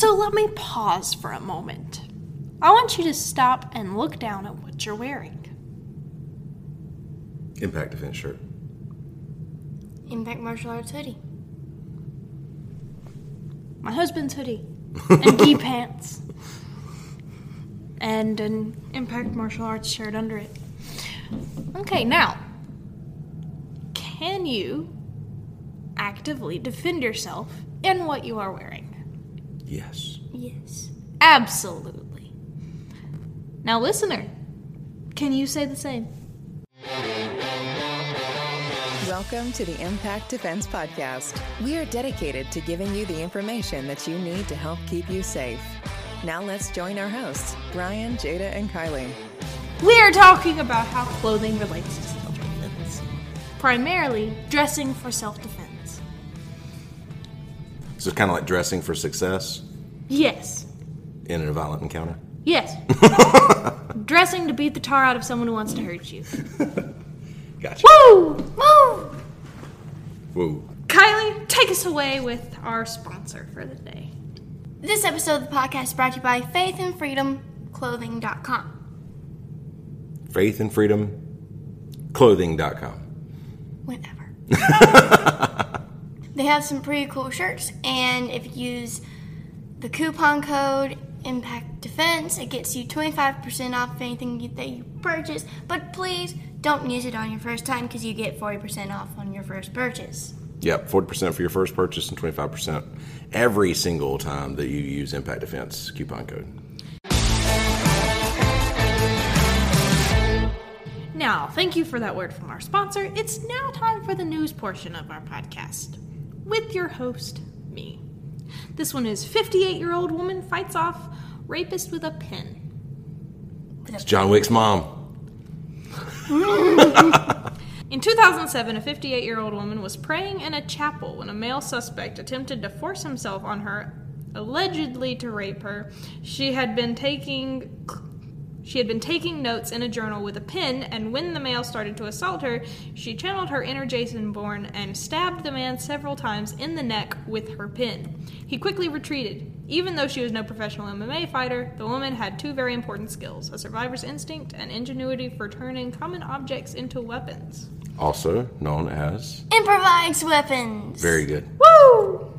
So let me pause for a moment. I want you to stop and look down at what you're wearing. Impact Defense shirt. Impact Martial Arts hoodie. My husband's hoodie and gi pants and an Impact Martial Arts shirt under it. Okay, now, can you actively defend yourself in what you are wearing? Yes. Yes. Absolutely. Now, listener, can you say the same? Welcome to the Impact Defense Podcast. We are dedicated to giving you the information that you need to help keep you safe. Now let's join our hosts, Brian, Jada, and Kylie. We are talking about how clothing relates to self defense, primarily dressing for self defense. So it's kind of like dressing for success Yes, in a violent encounter. yes. dressing to beat the tar out of someone who wants to hurt you. Gotcha. Woo! Woo! Whoa. Kylie, take us away with our sponsor for the day. This episode of the podcast is brought to you by faithandfreedomclothing.com. Faith and Freedom Clothing.com. Whenever. they have some pretty cool shirts, and if you use the coupon code Impact Defense, it gets you 25% off anything you, that you purchase. But please don't use it on your first time because you get 40% off on your first purchase. Yep, 40% for your first purchase and 25% every single time that you use Impact Defense coupon code. Now, thank you for that word from our sponsor. It's now time for the news portion of our podcast with your host, me. This one is 58 year old woman fights off rapist with a pin. It's John Wick's mom. In 2007, a 58 year old woman was praying in a chapel when a male suspect attempted to force himself on her, allegedly to rape her. She had been taking. She had been taking notes in a journal with a pen, and when the male started to assault her, she channeled her inner Jason Bourne and stabbed the man several times in the neck with her pen. He quickly retreated. Even though she was no professional MMA fighter, the woman had two very important skills a survivor's instinct and ingenuity for turning common objects into weapons. Also known as. Improvised weapons. Very good. Woo!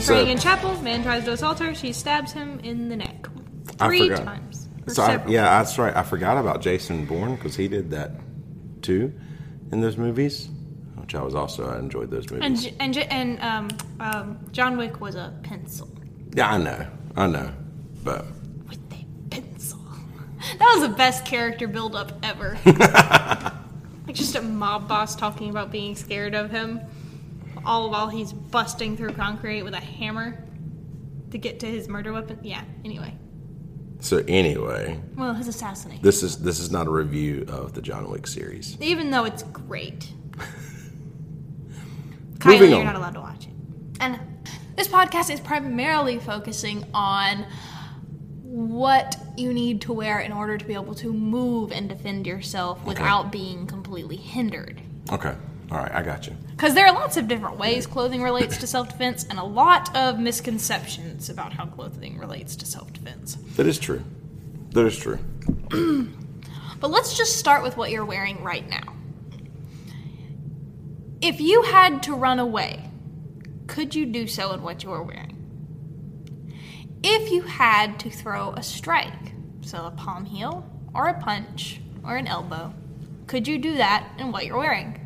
Woman So- praying in chapel, man tries to assault her, she stabs him in the neck. Three times. So I, yeah, that's right. I forgot about Jason Bourne because he did that too in those movies, which I was also I enjoyed those movies. And, and, and um, um, John Wick was a pencil. yeah, I know, I know, but With a pencil. That was the best character build up ever. like just a mob boss talking about being scared of him, all while he's busting through concrete with a hammer to get to his murder weapon. Yeah. Anyway, so anyway, well, his assassination. this is this is not a review of the John Wick series. Even though it's great. Moving Kylie, you're not allowed to watch it. And this podcast is primarily focusing on what you need to wear in order to be able to move and defend yourself without being completely hindered. Okay, all right, I got you. Because there are lots of different ways clothing relates to self defense and a lot of misconceptions about how clothing relates to self defense. That is true. That is true. But let's just start with what you're wearing right now. If you had to run away, could you do so in what you are wearing? If you had to throw a strike, so a palm heel, or a punch, or an elbow, could you do that in what you're wearing?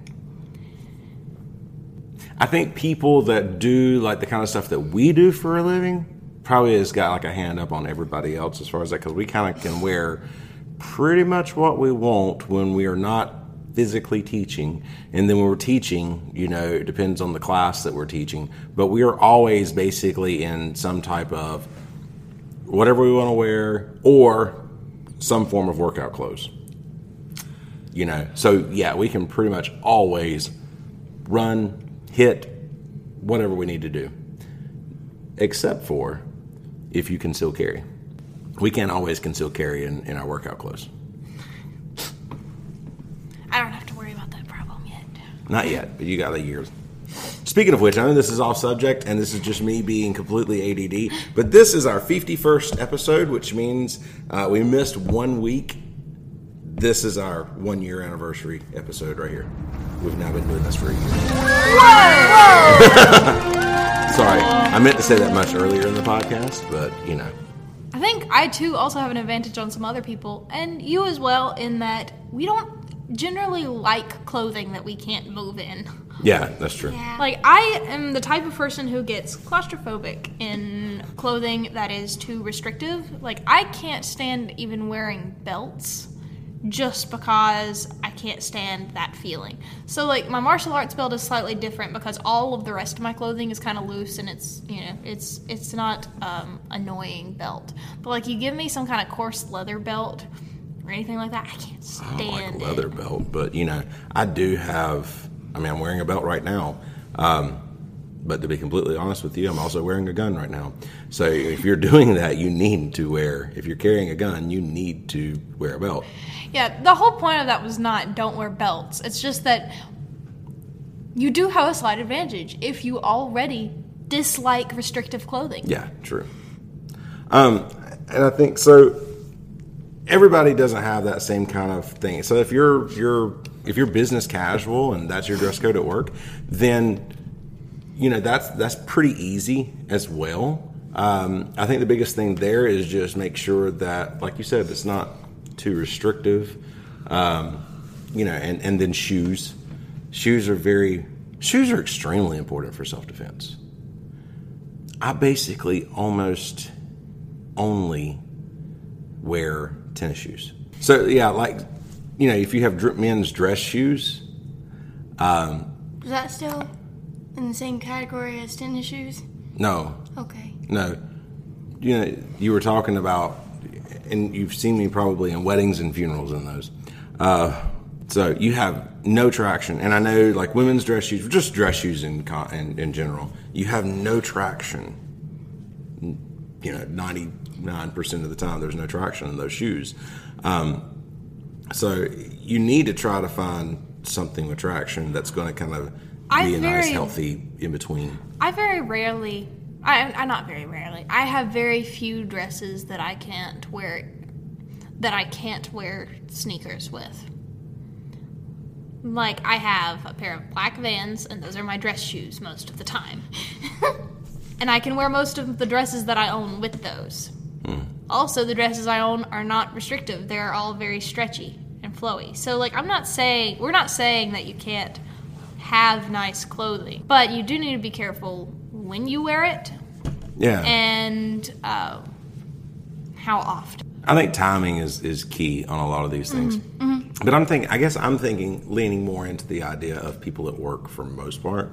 I think people that do like the kind of stuff that we do for a living probably has got like a hand up on everybody else as far as that because we kind of can wear pretty much what we want when we are not physically teaching. And then when we're teaching you know it depends on the class that we're teaching. But we are always basically in some type of whatever we want to wear or some form of workout clothes. You know? So yeah we can pretty much always run hit whatever we need to do except for if you conceal carry we can't always conceal carry in, in our workout clothes I don't have to worry about that problem yet. Not yet, but you got a year. Speaking of which, I know this is off subject, and this is just me being completely ADD. But this is our 51st episode, which means uh, we missed one week. This is our one year anniversary episode right here. We've now been doing this for a year. Sorry, I meant to say that much earlier in the podcast, but you know. I think I too also have an advantage on some other people, and you as well, in that we don't generally like clothing that we can't move in. Yeah, that's true. Yeah. Like, I am the type of person who gets claustrophobic in clothing that is too restrictive. Like, I can't stand even wearing belts just because I can't stand that feeling. So, like, my martial arts belt is slightly different because all of the rest of my clothing is kind of loose and it's, you know, it's it's not um, annoying belt. But like, you give me some kind of coarse leather belt or anything like that, I can't I don't like stand leather it. belt, but you know, I do have. I mean, I'm wearing a belt right now. Um, but to be completely honest with you, I'm also wearing a gun right now. So if you're doing that, you need to wear. If you're carrying a gun, you need to wear a belt. Yeah, the whole point of that was not don't wear belts. It's just that you do have a slight advantage if you already dislike restrictive clothing. Yeah, true. Um, and I think so. Everybody doesn't have that same kind of thing. So if you're you're if you're business casual and that's your dress code at work, then you know that's that's pretty easy as well. Um, I think the biggest thing there is just make sure that, like you said, it's not too restrictive. Um, you know, and and then shoes. Shoes are very shoes are extremely important for self defense. I basically almost only wear tennis shoes. So yeah, like you know, if you have men's dress shoes, um, Is that still in the same category as tennis shoes? no, Okay. no, you know, you were talking about, and you've seen me probably in weddings and funerals in those. Uh, so you have no traction, and I know like women's dress shoes, just dress shoes in in, in general, you have no traction. You know, ninety nine percent of the time, there's no traction in those shoes. Um, so you need to try to find something with traction that's going to kind of I be a nice, very- healthy in between. I very rarely, I, I not very rarely, I have very few dresses that I can't wear, that I can't wear sneakers with. Like, I have a pair of black vans, and those are my dress shoes most of the time. and I can wear most of the dresses that I own with those. Hmm. Also, the dresses I own are not restrictive, they're all very stretchy and flowy. So, like, I'm not saying, we're not saying that you can't have nice clothing, but you do need to be careful when you wear it Yeah, and uh, how often. I think timing is, is key on a lot of these things. But I'm thinking, I guess I'm thinking, leaning more into the idea of people at work for most part.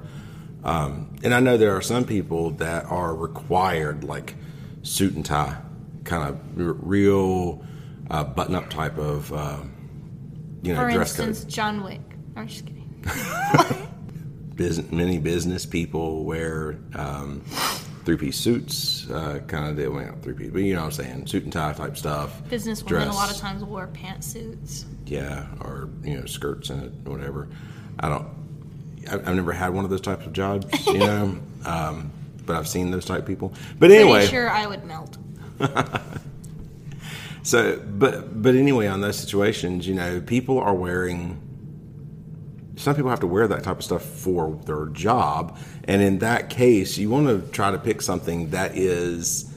Um, and I know there are some people that are required, like suit and tie, kind of r- real uh, button up type of, uh, you know, For dress instance, code. John Wick. I'm just kidding. Business, many business people wear um, three piece suits, uh, kind of, well, not three piece, but you know what I'm saying, suit and tie type stuff. Business women a lot of times wear pantsuits. yeah, or you know, skirts and whatever. I don't. I've, I've never had one of those types of jobs, you know, um, but I've seen those type people. But anyway, Pretty sure I would melt. so but but anyway, on those situations, you know, people are wearing. Some people have to wear that type of stuff for their job, and in that case, you want to try to pick something that is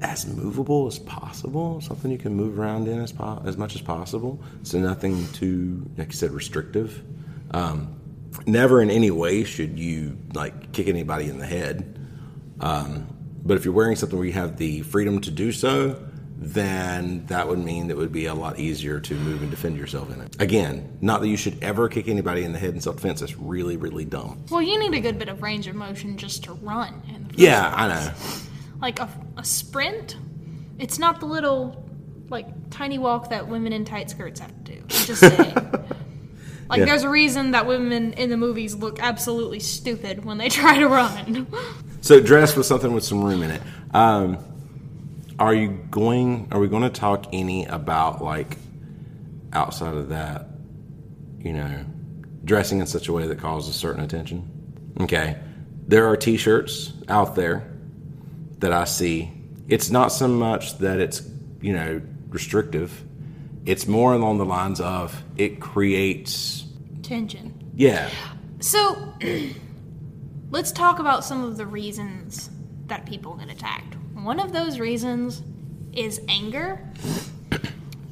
as movable as possible, something you can move around in as po- as much as possible. So nothing too, like you said, restrictive. Um, never in any way should you like kick anybody in the head. Um, but if you're wearing something where you have the freedom to do so, then that would mean it would be a lot easier to move and defend yourself in it. Again, not that you should ever kick anybody in the head in self defense. That's really, really dumb. Well, you need a good bit of range of motion just to run. In the first Yeah, I know. Like a, a sprint, it's not the little, like, tiny walk that women in tight skirts have to do. I'm just saying. like, Yeah. there's a reason that women in the movies look absolutely stupid when they try to run. So dress with something with some room in it. Um, are you going? Are we going to talk any about like outside of that? you know, dressing in such a way that causes certain attention. Okay. There are t shirts out there that I see. It's not so much that it's, you know, restrictive, it's more along the lines of it creates, Tension. yeah, So, let's talk about some of the reasons that people get attacked. One of those reasons is anger.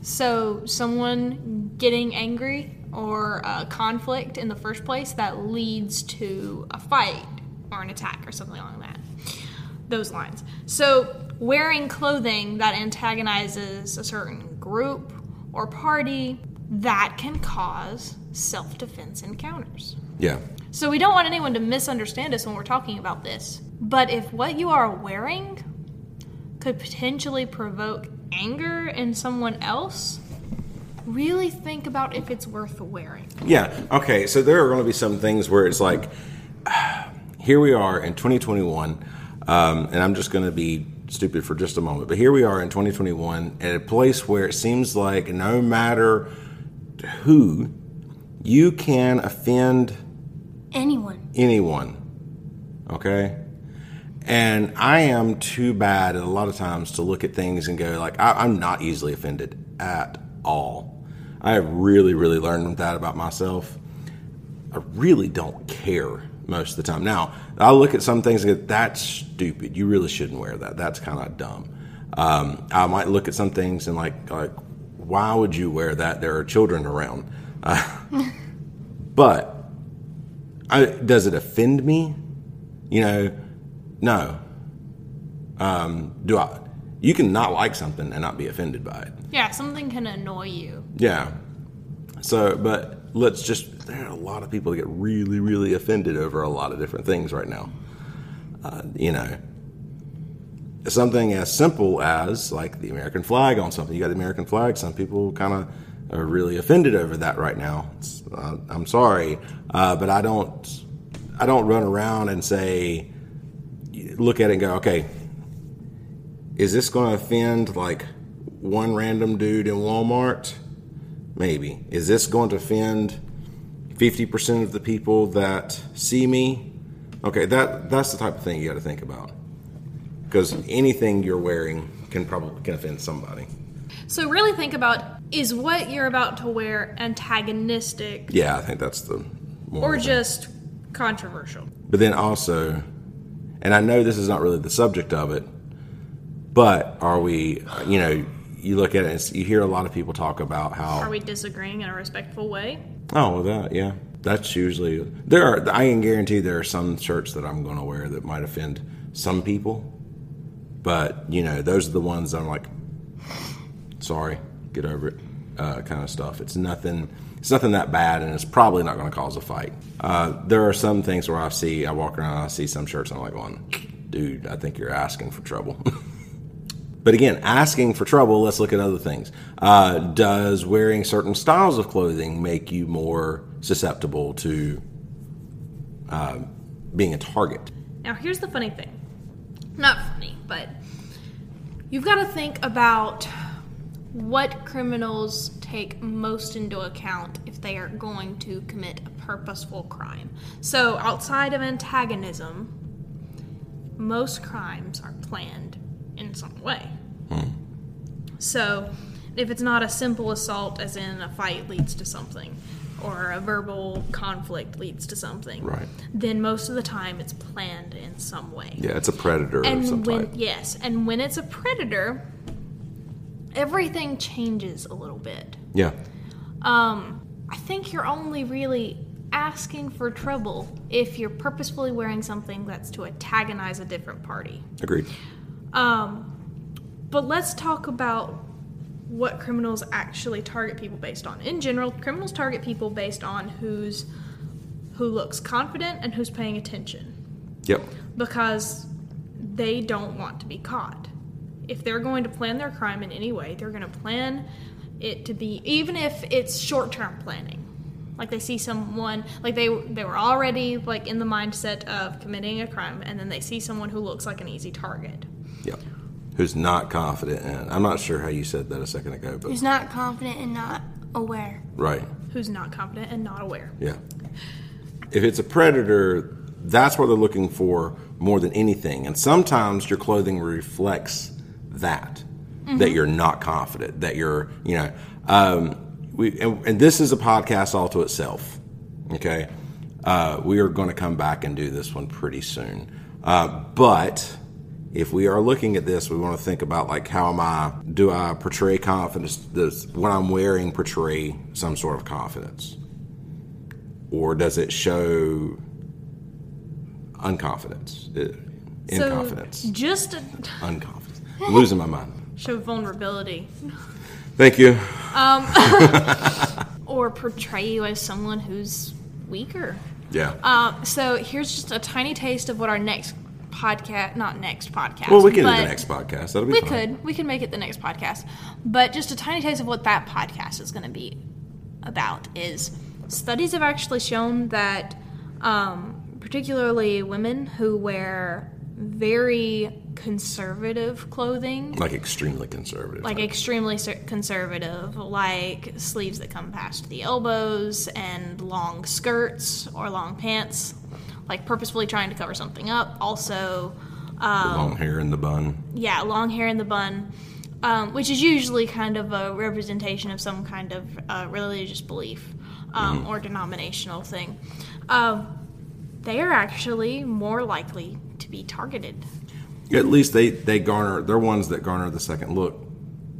So, someone getting angry or a conflict in the first place that leads to a fight or an attack or something along that. Those lines. So, wearing clothing that antagonizes a certain group or party that can cause self defense encounters. yeah. So we don't want anyone to misunderstand us when we're talking about this. But if what you are wearing could potentially provoke anger in someone else, really think about if it's worth wearing. Yeah. Okay. So there are going to be some things where it's like, here we are in 2021, um, and I'm just going to be stupid for just a moment, but here we are in 2021 at a place where it seems like no matter who, you can offend Anyone. anyone. Okay? And I am too bad a lot of times to look at things and go like I, I'm not easily offended at all. I have really, really learned that about myself. I really don't care most of the time. Now, I look at some things and go, "That's stupid. You really shouldn't wear that. That's kind of dumb." Um, I might look at some things and like, like, why would you wear that? There are children around. Uh, but I, does it offend me? You know, no. Um, do I? You can not like something and not be offended by it. Yeah, something can annoy you. Yeah. So, but let's just, there are a lot of people that get really, really offended over a lot of different things right now. Uh, you know, something as simple as like the American flag on something. You got the American flag. Some people kind of are really offended over that right now. It's, uh, I'm sorry, uh, but I don't. I don't run around and say, look at it and go, okay, is this going to offend like one random dude in Walmart? Maybe. Is this going to offend 50% of the people that see me? Okay, that that's the type of thing you got to think about. Because anything you're wearing can probably can offend somebody. So really think about is what you're about to wear antagonistic Yeah, I think that's the more or thing. just controversial? But then also, and I know this is not really the subject of it, but are we, you know, you look at it and you hear a lot of people talk about how. Are we disagreeing in a respectful way? Oh, that yeah, that's usually there are. I can guarantee there are some shirts that I'm going to wear that might offend some people, but you know, those are the ones I'm like, sorry, get over it, uh, kind of stuff. It's nothing. It's nothing that bad, and it's probably not going to cause a fight. Uh, there are some things where I see, I walk around, I see some shirts, and I'm like, going, dude, I think you're asking for trouble. But again, asking for trouble, let's look at other things. Uh, does wearing certain styles of clothing make you more susceptible to uh, being a target? Now, here's the funny thing. Not funny, but you've got to think about what criminals take most into account if they are going to commit a purposeful crime. So, outside of antagonism, most crimes are planned in some way. Hmm. So, if it's not a simple assault, as in a fight leads to something, or a verbal conflict leads to something, Right. then most of the time it's planned in some way. Yeah, it's a predator And when yes, and when it's a predator, everything changes a little bit. Yeah, Um, I think you're only really asking for trouble if you're purposefully wearing something that's to antagonize a different party. agreed. Um, but let's talk about what criminals actually target people based on. In general, criminals target people based on who's who looks confident and who's paying attention Yep. because they don't want to be caught. If they're going to plan their crime in any way, they're going to plan it to be even if it's short-term planning. Like they see someone like they they were already like in the mindset of committing a crime and then they see someone who looks like an easy target. Yep. Who's not confident in? I'm not sure how you said that a second ago, but Who's not confident and not aware. right. who's not confident and not aware. Yeah. If it's a predator, that's what they're looking for more than anything. And sometimes your clothing reflects that, that you're not confident, that you're, you know, um, we, and, and this is a podcast all to itself. Okay. Uh, we are going to come back and do this one pretty soon. Uh, but if we are looking at this, we want to think about like how am I? Do I portray confidence? Does what I'm wearing portray some sort of confidence, or does it show unconfidence, uh, inconfidence, So just unconfidence? I'm losing my mind. show vulnerability Thank you. Um, or portray you as someone who's weaker. Yeah. Um, so here's just a tiny taste of what our next podcast, not next podcast. well, we can do the next podcast. That'll be We fun. could. We could make it the next podcast. But just a tiny taste of what that podcast is going to be about is studies have actually shown that, um, particularly women who wear very conservative clothing, Like extremely conservative. like extremely conservative, like sleeves that come past the elbows and long skirts or long pants, like purposefully trying to cover something up. Also, um, long hair in the bun. yeah, long hair in the bun, um, which is usually kind of a representation of some kind of uh, religious belief um, or denominational thing. Um, they are actually more likely be targeted. At least they they garner. They're ones that garner the second look,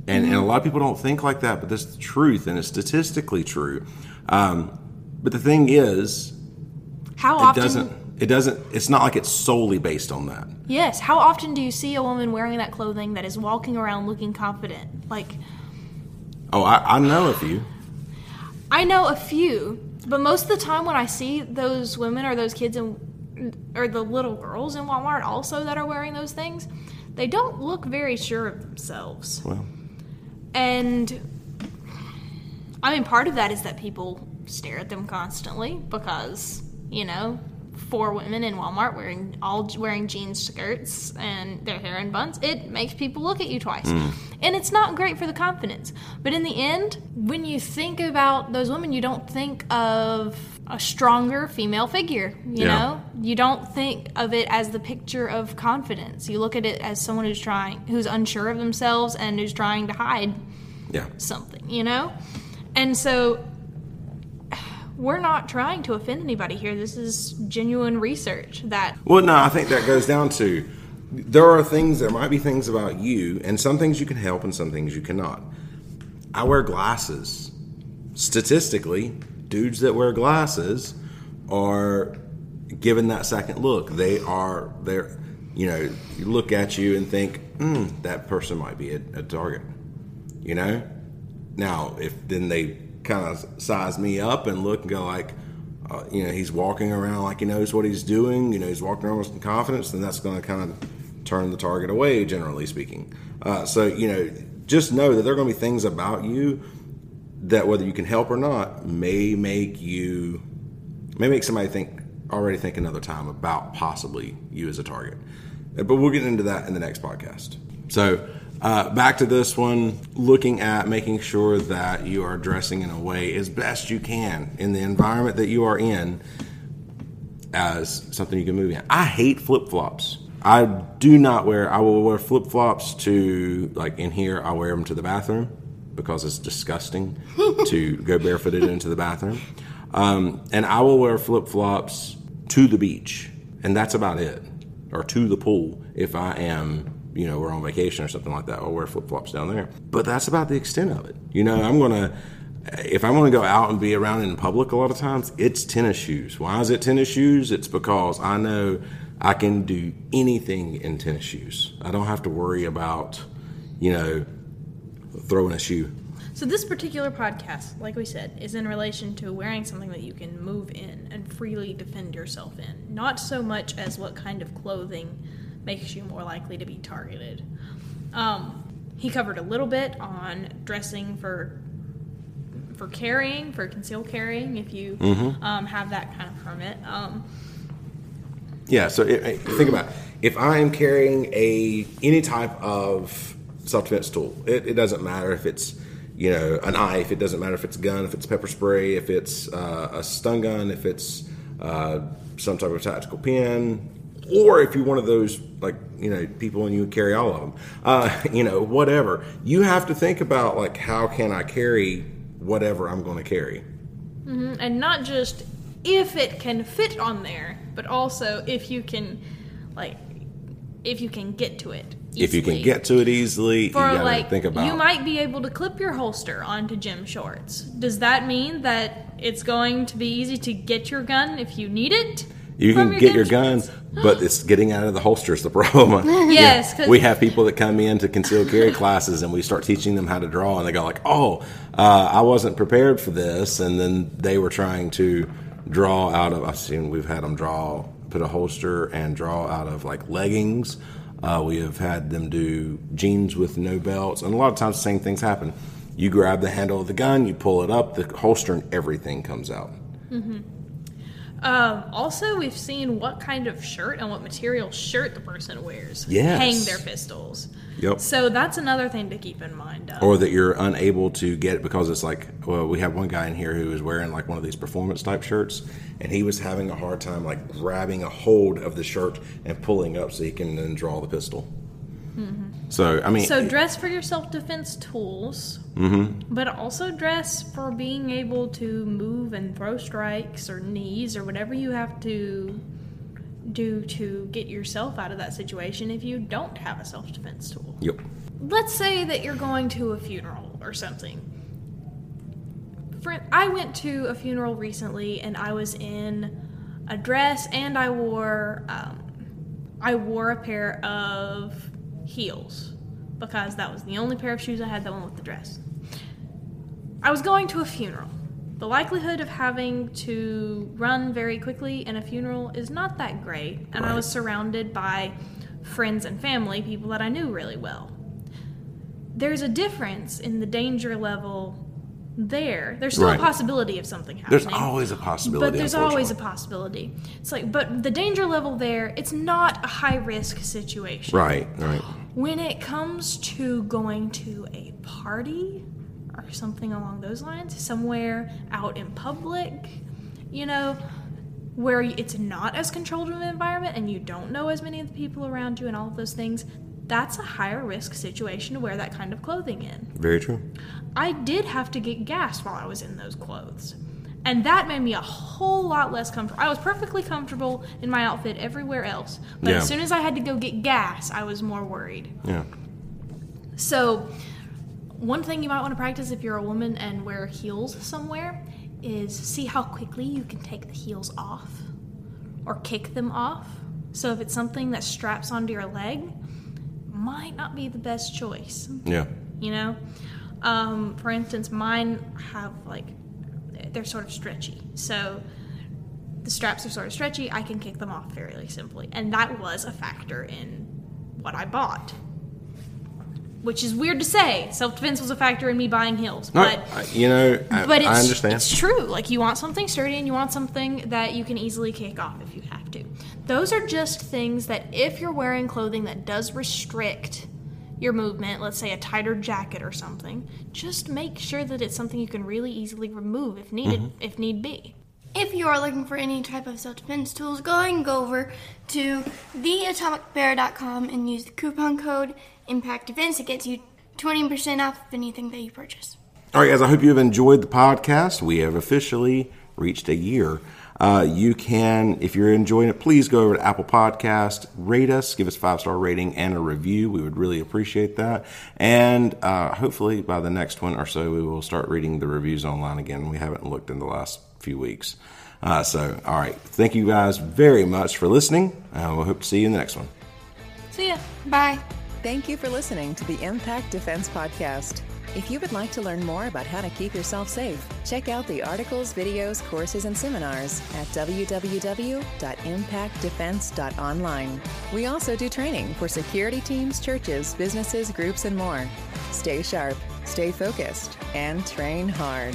and and a lot of people don't think like that, but that's the truth, and it's statistically true. Um, but the thing is, How often it doesn't. It doesn't. It's not like it's solely based on that. Yes. How often do you see a woman wearing that clothing that is walking around looking confident? Like, Oh, I, I know a few. I know a few, but most of the time when I see those women or those kids in, or the little girls in Walmart also that are wearing those things, they don't look very sure of themselves. Well, And I mean, part of that is that people stare at them constantly because, you know, four women in Walmart wearing all wearing jean skirts and their hair in buns, it makes people look at you twice. Hmm. And it's not great for the confidence. But in the end, when you think about those women, you don't think of a stronger female figure, you Yeah. know? You don't think of it as the picture of confidence. You look at it as someone who's trying who's unsure of themselves and who's trying to hide yeah. something, you know? And so we're not trying to offend anybody here. This is genuine research that Well, no, I think that goes down to there are things, there might be things about you, and some things you can help and some things you cannot. I wear glasses. Statistically, dudes that wear glasses are given that second look. They are, they're, you know, you look at you and think, hmm, that person might be a, a target, you know? Now, if then they kind of size me up and look and go like, uh, you know, he's walking around like he knows what he's doing. You know, he's walking around with some confidence, then that's going to kind of turn the target away, generally speaking. Uh, so, you know, just know that there are going to be things about you that, whether you can help or not, may make you, may make somebody think already think another time about possibly you as a target. But we'll get into that in the next podcast. So, uh, back to this one, looking at making sure that you are dressing in a way as best you can in the environment that you are in as something you can move in. I hate flip flops. I do not wear. I will wear flip flops to like in here. I wear them to the bathroom because it's disgusting to go barefooted into the bathroom. Um, and I will wear flip flops to the beach, and that's about it, or to the pool if I am. You know, we're on vacation or something like that. I'll wear flip flops down there, but that's about the extent of it. You know, I'm gonna if I'm going to go out and be around in public a lot of times, it's tennis shoes. Why is it tennis shoes? It's because I know I can do anything in tennis shoes. I don't have to worry about, you know, throwing a shoe. So this particular podcast, like we said, is in relation to wearing something that you can move in and freely defend yourself in. Not so much as what kind of clothing makes you more likely to be targeted. Um, he covered a little bit on dressing for for carrying, for concealed carrying, if you um, have that kind of permit. Um, Yeah. So it, it- think about it. if I am carrying a any type of self defense tool. It, it doesn't matter if it's you know, a knife. It doesn't matter if it's a gun, if it's pepper spray, if it's uh, a stun gun, if it's uh, some type of tactical pen, or if you're one of those like you know people and you carry all of them, uh, you know, whatever. You have to think about like how can I carry whatever I'm going to carry. and not just if it can fit on there, but also if you can, like, if you can get to it. If you can get to it easily, for you like, think about. you might be able to clip your holster onto gym shorts. Does that mean that it's going to be easy to get your gun if you need it? You can get gym your gun, but it's getting out of the holster is the problem. Yes, 'cause- we have people that come in to concealed carry classes, and we start teaching them how to draw, and they go like, "Oh, uh, I wasn't prepared for this," and then they were trying to draw out of. I've seen we've had them draw, put a holster, and draw out of like leggings. Uh, we have had them do jeans with no belts, and a lot of times the same things happen. You grab the handle of the gun, you pull it up, the holster, and everything comes out. Um, also, we've seen what kind of shirt and what material shirt the person wears. Yes. Hang their pistols. Yep. So that's another thing to keep in mind. Of. or that you're unable to get because it's like well we have one guy in here who is wearing like one of these performance type shirts and he was having a hard time like grabbing a hold of the shirt and pulling up so he can then draw the pistol so i mean So dress for your self defense tools, but also dress for being able to move and throw strikes or knees or whatever you have to do to get yourself out of that situation if you don't have a self defense tool. yep Let's say that you're going to a funeral or something. I went to a funeral recently and I was in a dress and I wore um, I wore a pair of heels because that was the only pair of shoes I had that went with the dress. I was going to a funeral. The likelihood of having to run very quickly in a funeral is not that great, and I was surrounded by friends and family, people that I knew really well. There's a difference in the danger level there. There's still Right. a possibility of something happening. there's always a possibility But there's always a possibility. It's like, but the danger level there, it's not a high risk situation. right right When it comes to going to a party or something along those lines, somewhere out in public, you know, where it's not as controlled of an environment and you don't know as many of the people around you and all of those things, that's a higher risk situation to wear that kind of clothing in. very true I did have to get gas while I was in those clothes. And that made me a whole lot less comfortable. I was perfectly comfortable in my outfit everywhere else. But Yeah. as soon as I had to go get gas, I was more worried. yeah So, one thing you might want to practice if you're a woman and wear heels somewhere is see how quickly you can take the heels off or kick them off. So, if it's something that straps onto your leg, might not be the best choice. Yeah. You know? Um, for instance mine have like they're sort of stretchy. So the straps are sort of stretchy. I can kick them off fairly simply. And that was a factor in what i bought. Which is weird to say. Self-defense was a factor in me buying heels No, but I- you know I, but it's, I understand. it's true. Like you want something sturdy and you want something that you can easily kick off if you have to. Those are just things that if you're wearing clothing that does restrict your movement, let's say a tighter jacket or something, just make sure that it's something you can really easily remove if needed Mm-hmm. if need be. If you are looking for any type of self defense tools, go ahead and go over to theatomicbear.com and use the coupon code Impact Defense. It gets you 20% off of anything that you purchase. All right, guys, I hope you have enjoyed the podcast. We have officially reached a year. Uh, you can, if you're enjoying it, please go over to Apple Podcast, rate us, give us five star rating and a review. We would really appreciate that. And uh, hopefully by the next one or so, we will start reading the reviews online again. We haven't looked in the last few weeks. Uh, so, all right, thank you guys very much for listening. Uh, we'll hope to see you in the next one. See ya. Bye. Thank you for listening to the Impact Defense Podcast. If you would like to learn more about how to keep yourself safe, check out the articles, videos, courses, and seminars at www.impactdefense.online. We also do training for security teams, churches, businesses, groups, and more. Stay sharp, stay focused, and train hard.